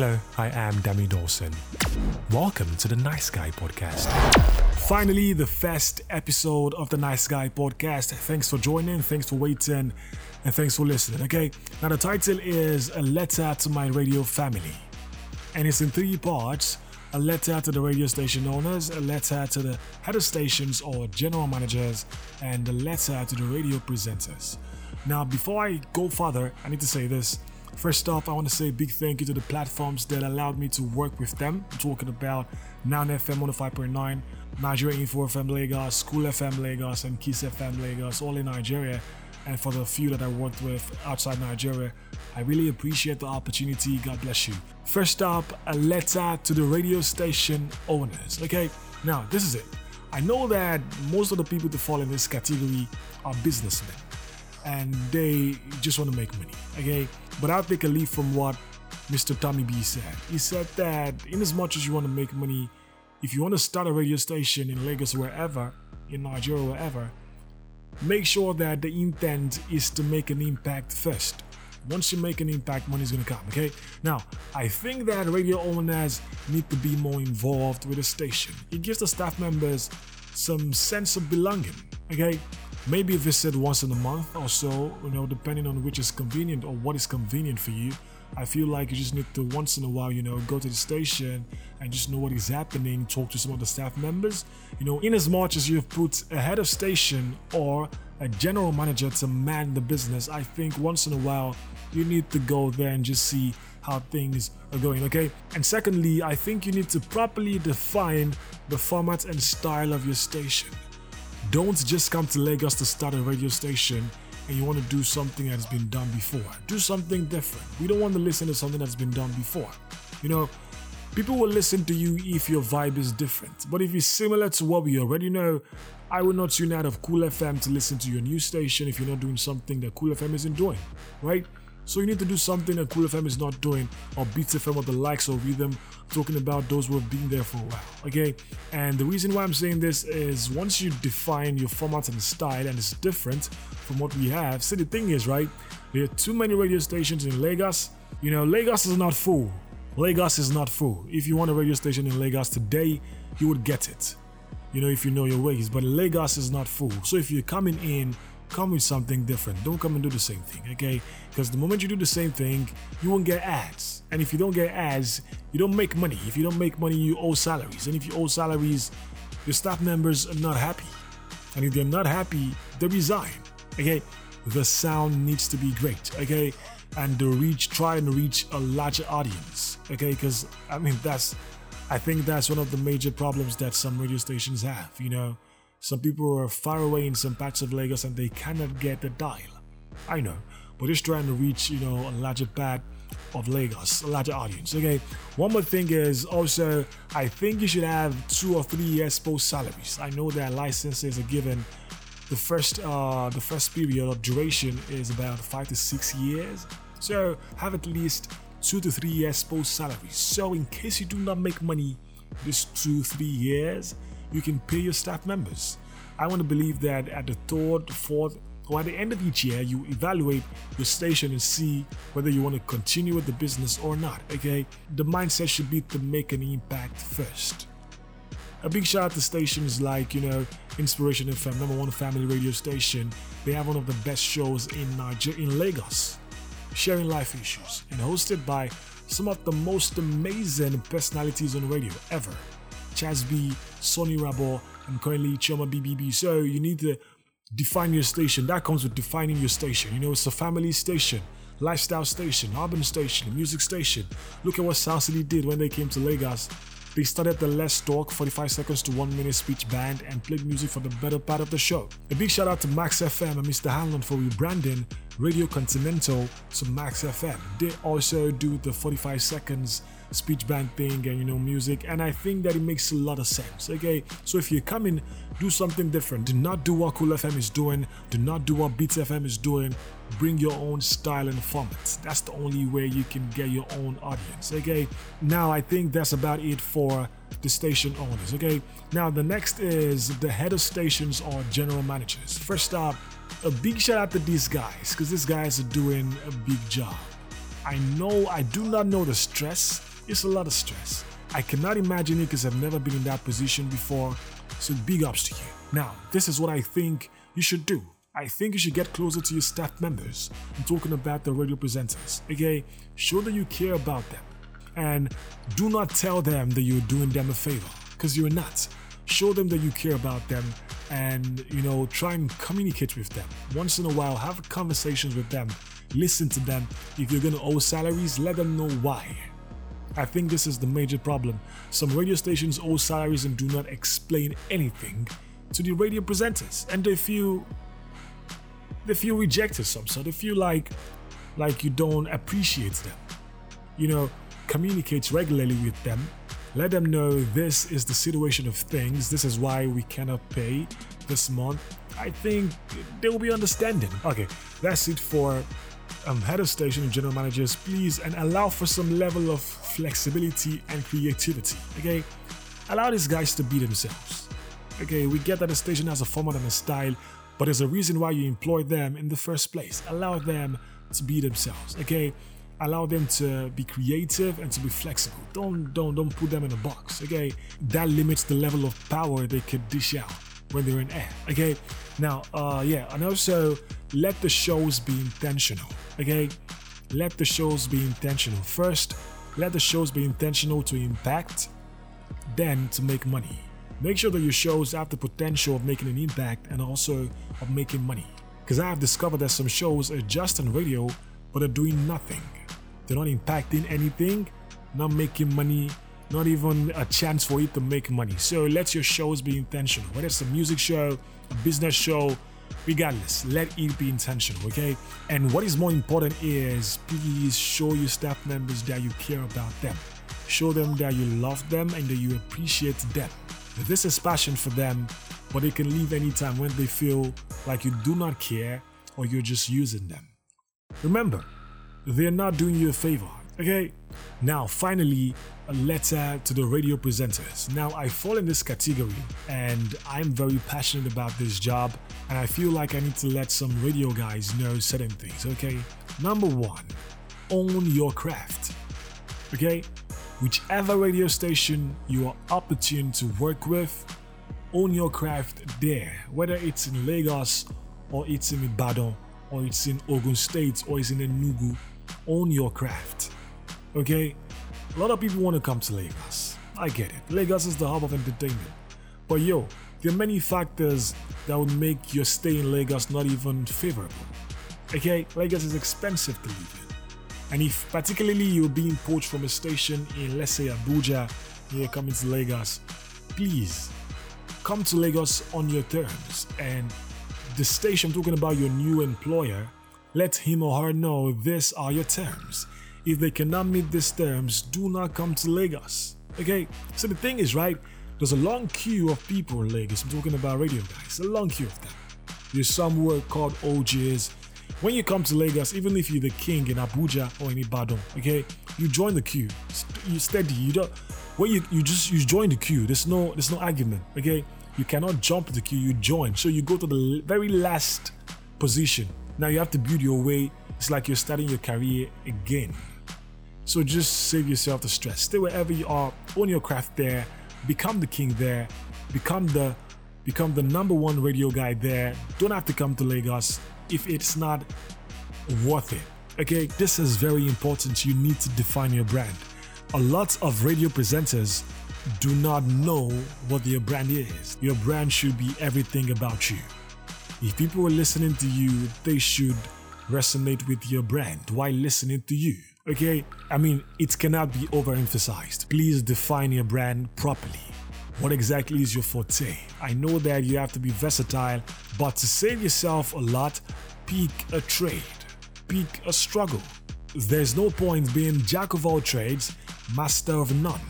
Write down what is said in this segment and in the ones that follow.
Hello, I am Dami Dawson. Welcome to the Nice Guy Podcast. Finally, the first episode of the Nice Guy Podcast. Thanks for joining, thanks for waiting, and thanks for listening. Okay, now the title is A Letter to My Radio Family, and it's in three parts a letter to the radio station owners, a letter to the head of stations or general managers, and a letter to the radio presenters. Now, before I go further, I need to say this. First off, I want to say a big thank you to the platforms that allowed me to work with them. I'm talking about Noun FM 105.9, Nigeria Info FM Lagos, Cool FM Lagos, and Kiss FM Lagos, all in Nigeria. And for the few that I worked with outside Nigeria, I really appreciate the opportunity. God bless you. First up, a letter to the radio station owners. Okay, now this is it. I know that most of the people that fall in this category are businessmen and they just want to make money. Okay, but I'll take a leaf from what Mr. Tommy B said. He said that in as much as you want to make money, if you want to start a radio station in Lagos, wherever, in Nigeria, wherever, make sure that the intent is to make an impact first. Once you make an impact, money's gonna come, okay? Now, I think that radio owners need to be more involved with the station. It gives the staff members some sense of belonging, okay? Maybe visit once in a month or so, you know, depending on which is convenient or what is convenient for you. I feel like you just need to once in a while, you know, go to the station and just know what is happening, talk to some of the staff members. You know, in as much as you've put a head of station or a general manager to man the business, I think once in a while you need to go there and just see how things are going, okay? And secondly, I think you need to properly define the format and style of your station. Don't just come to Lagos to start a radio station and you want to do something that's been done before. Do something different. We don't want to listen to something that's been done before. You know, people will listen to you if your vibe is different. But if it's similar to what we already know, I will not tune out of Cool FM to listen to your new station if you're not doing something that Cool FM isn't doing, right? So you need to do something that Cool FM is not doing, or Beats FM or the likes of Rhythm, talking about those who have been there for a while. Okay, and the reason why I'm saying this is once you define your format and style, and it's different from what we have. See, the thing is, right? There are too many radio stations in Lagos. You know, Lagos is not full. Lagos is not full. If you want a radio station in Lagos today, you would get it. You know, if you know your ways. But Lagos is not full. So if you're coming in come with something different. Don't come and do the same thing, okay? Because the moment you do the same thing, you won't get ads. And if you don't get ads, you don't make money. If you don't make money, you owe salaries. And if you owe salaries, your staff members are not happy. And if they're not happy, they resign, okay? The sound needs to be great, okay? And to reach, try and reach a larger audience, okay? Because, I mean, that's, I think that's one of the major problems that some radio stations have, you know? Some people are far away in some parts of Lagos and they cannot get the dial. I know, but just trying to reach, you know, a larger part of Lagos, a larger audience. Okay. One more thing is also, I think you should have two or three years post salaries. I know that licenses are given. The first, uh, the first period of duration is about five to six years. So have at least two to three years post salaries. So in case you do not make money this two three years, you can pay your staff members. I want to believe that at the third, fourth, or at the end of each year, you evaluate your station and see whether you want to continue with the business or not. Okay, the mindset should be to make an impact first. A big shout out to stations like, you know, Inspiration FM, number one family radio station. They have one of the best shows in Nigeria, in Lagos, sharing life issues, and hosted by some of the most amazing personalities on radio ever. Chaz B, Sonny Rabo, and currently Choma BBB. So you need to define your station. That comes with defining your station. You know, it's a family station, lifestyle station, urban station, music station. Look at what Soundcity did when they came to Lagos. They started the Let's Talk 45 seconds to 1 minute speech band and played music for the better part of the show. A big shout out to Max FM and Mr. Hanlon for rebranding Radio Continental to Max FM. They also do the 45 seconds speech band thing and you know music and i think that it makes a lot of sense okay? So if you're coming do something different. Do not do what cool fm is doing. Do not do what beats fm is doing. Bring your own style and format. That's the only way you can get your own audience okay? Now i think that's about it for the station owners okay? Now the next is the head of stations or general managers. First up a big shout out to these guys because these guys are doing a big job. I know, I do not know the stress. It's a lot of stress. I cannot imagine it because I've never been in that position before. So big ups to you. Now, this is what I think you should do. I think you should get closer to your staff members. I'm talking about the radio presenters. Okay, show that you care about them, and do not tell them that you're doing them a favor because you're not. Show them that you care about them, and you know try and communicate with them once in a while. Have conversations with them. Listen to them. If you're gonna owe salaries, let them know why. I think this is the major problem. Some radio stations owe salaries and do not explain anything to the radio presenters, and they feel they feel rejected some. So they feel like like you don't appreciate them. You know communicate regularly with them. Let them know this is the situation of things. This is why we cannot pay this month. I think they will be understanding. Okay that's it for um, head of station and general managers please and allow for some level of flexibility and creativity okay allow these guys to be themselves okay we get that the station has a format and a style but there's a reason why you employ them in the first place. Allow them to be themselves, okay? Allow them to be creative and to be flexible. Don't don't don't put them in a box, okay? That limits the level of power they could dish out when they're in air. Okay. Now, uh yeah, and also let the shows be intentional. Okay. Let the shows be intentional. First, let the shows be intentional to impact, then to make money. Make sure that your shows have the potential of making an impact and also of making money. Because I have discovered that some shows are just on radio but are doing nothing. They're not impacting anything, not making money, not even a chance for it to make money. So let your shows be intentional. Whether it's a music show, a business show, regardless, let it be intentional, okay? And what is more important is please show your staff members that you care about them. Show them that you love them and that you appreciate them. This is passion for them, but they can leave anytime when they feel like you do not care or you're just using them. Remember, they're not doing you a favor, okay? Now, finally, a letter to the radio presenters. Now, I fall in this category and I'm very passionate about this job, and I feel like I need to let some radio guys know certain things, okay? Number one, own your craft, okay? Whichever radio station you are opportune to work with, own your craft there. Whether it's in Lagos or it's in Ibadan or it's in Ogun State or it's in Enugu, own your craft. Okay? A lot of people want to come to Lagos. I get it. Lagos is the hub of entertainment. But yo, there are many factors that would make your stay in Lagos not even favorable. Okay? Lagos is expensive to live in. And if particularly you're being poached from a station in, let's say, Abuja, you're coming to Lagos, please come to Lagos on your terms. And the station I'm talking about your new employer, let him or her know these are your terms. If they cannot meet these terms, do not come to Lagos. Okay? So the thing is, right? There's a long queue of people in Lagos. I'm talking about radio guys, a long queue of them. There's some who are called OGs, when you come to Lagos, even if you're the king in Abuja or in Ibadan, okay, you join the queue. You steady. You don't. When you you just you join the queue. There's no there's no argument. Okay, you cannot jump the queue. You join. So you go to the very last position. Now you have to build your way. It's like you're starting your career again. So just save yourself the stress. Stay wherever you are. Own your craft there. Become the king there. Become the become the number one radio guy there. Don't have to come to Lagos if it's not worth it. Okay, this is very important. You need to define your brand. A lot of radio presenters do not know what their brand is. Your brand should be everything about you. If people are listening to you, they should resonate with your brand while listening to you. Okay? I mean, it cannot be overemphasized. Please define your brand properly. What exactly is your forte? I know that you have to be versatile, but to save yourself a lot, pick a trade, pick a struggle. There's no point being jack of all trades, master of none.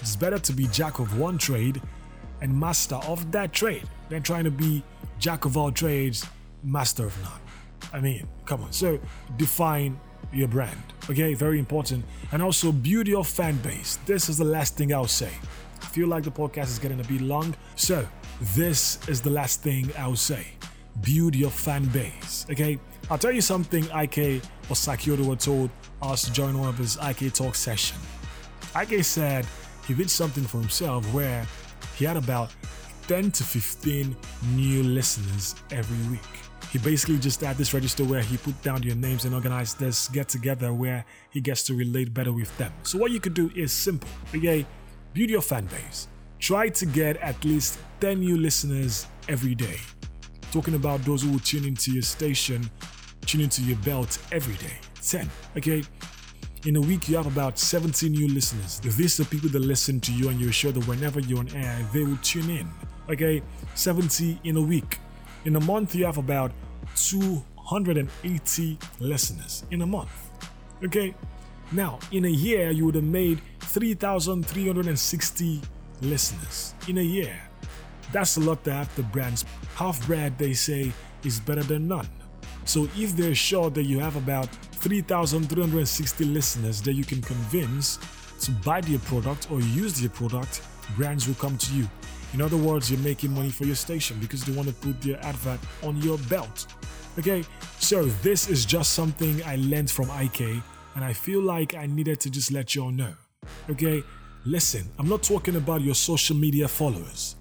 It's better to be jack of one trade and master of that trade than trying to be jack of all trades, master of none. I mean, come on. So define your brand. Okay, very important. And also build your fan base. This is the last thing I'll say I feel like the podcast is getting a bit long. So, this is the last thing I'll say. Build your fan base, okay? I'll tell you something IK or were told us join one of his IK Talk session. IK said he did something for himself where he had about 10 to 15 new listeners every week. He basically just had this register where he put down your names and organized this get together where he gets to relate better with them. So, what you could do is simple, okay? Build your fan base. Try to get at least 10 new listeners every day. Talking about those who will tune into your station, tune into your belt every day. 10, okay? In a week, you have about 70 new listeners. These are people that listen to you, and you're sure that whenever you're on air, they will tune in. Okay, 70 in a week. In a month, you have about 280 listeners in a month. Okay, now in a year, you would have made 3,360 listeners in a year. That's a lot to have the brands. Half bread, they say, is better than none. So if they're sure that you have about 3,360 listeners that you can convince to buy their product or use their product, brands will come to you. In other words, you're making money for your station because they want to put their advert on your belt. Okay, so this is just something I learned from IK, and I feel like I needed to just let you all know. Okay, listen, I'm not talking about your social media followers.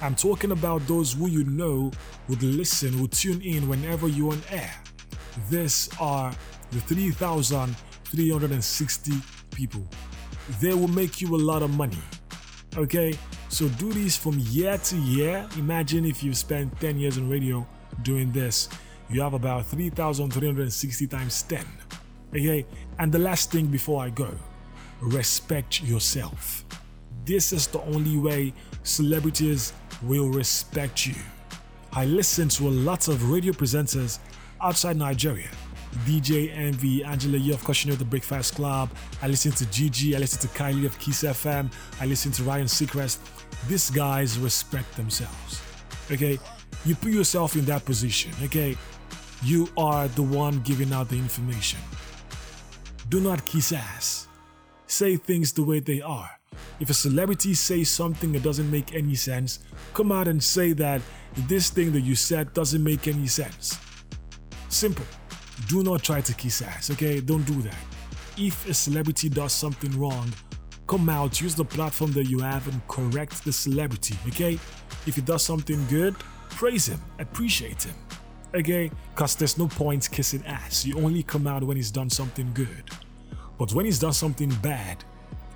I'm talking about those who you know would listen, would tune in whenever you're on air. These are the 3,360 people. They will make you a lot of money. Okay, so do these from year to year. Imagine if you spent 10 years in radio doing this, you have about 3,360 times 10. Okay, and the last thing before I go respect yourself. This is the only way celebrities will respect you. I listen to a lot of radio presenters outside Nigeria. DJ Envy, Angela Yee of you know the Breakfast Club. I listen to Gigi, I listen to Kylie of Kiss FM, I listen to Ryan Seacrest. These guys respect themselves. Okay? You put yourself in that position, okay? You are the one giving out the information. Do not kiss ass. Say things the way they are. If a celebrity says something that doesn't make any sense, come out and say that this thing that you said doesn't make any sense. Simple. Do not try to kiss ass, okay? Don't do that. If a celebrity does something wrong, come out, use the platform that you have and correct the celebrity, okay? If he does something good, praise him, appreciate him, okay? Because there's no point kissing ass. You only come out when he's done something good. But when he's done something bad,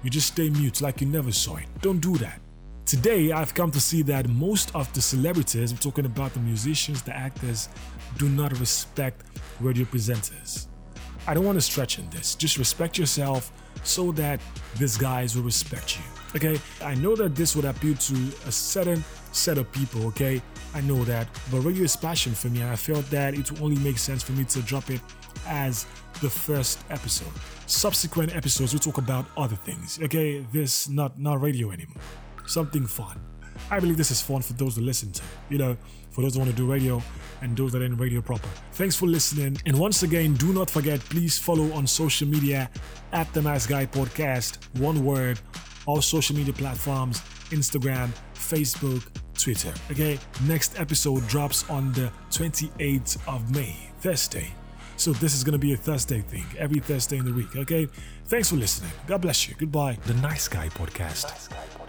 you just stay mute like you never saw it. Don't do that. Today, I've come to see that most of the celebrities, I'm talking about the musicians, the actors, do not respect radio presenters. I don't want to stretch in this. Just respect yourself so that these guys will respect you. Okay? I know that this would appeal to a certain set of people, okay? I know that. But radio is passion for me, and I felt that it would only make sense for me to drop it as the first episode. Subsequent episodes, we talk about other things, okay? This not not radio anymore. Something fun. I believe this is fun for those that listen to, you know, for those that want to do radio and those that are in radio proper. Thanks for listening. And once again, do not forget, please follow on social media at the Nice Guy Podcast, one word, all social media platforms Instagram, Facebook, Twitter. Okay, next episode drops on the 28th of May, Thursday. So this is going to be a Thursday thing, every Thursday in the week. Okay, thanks for listening. God bless you. Goodbye. The Nice Guy Podcast. Nice guy.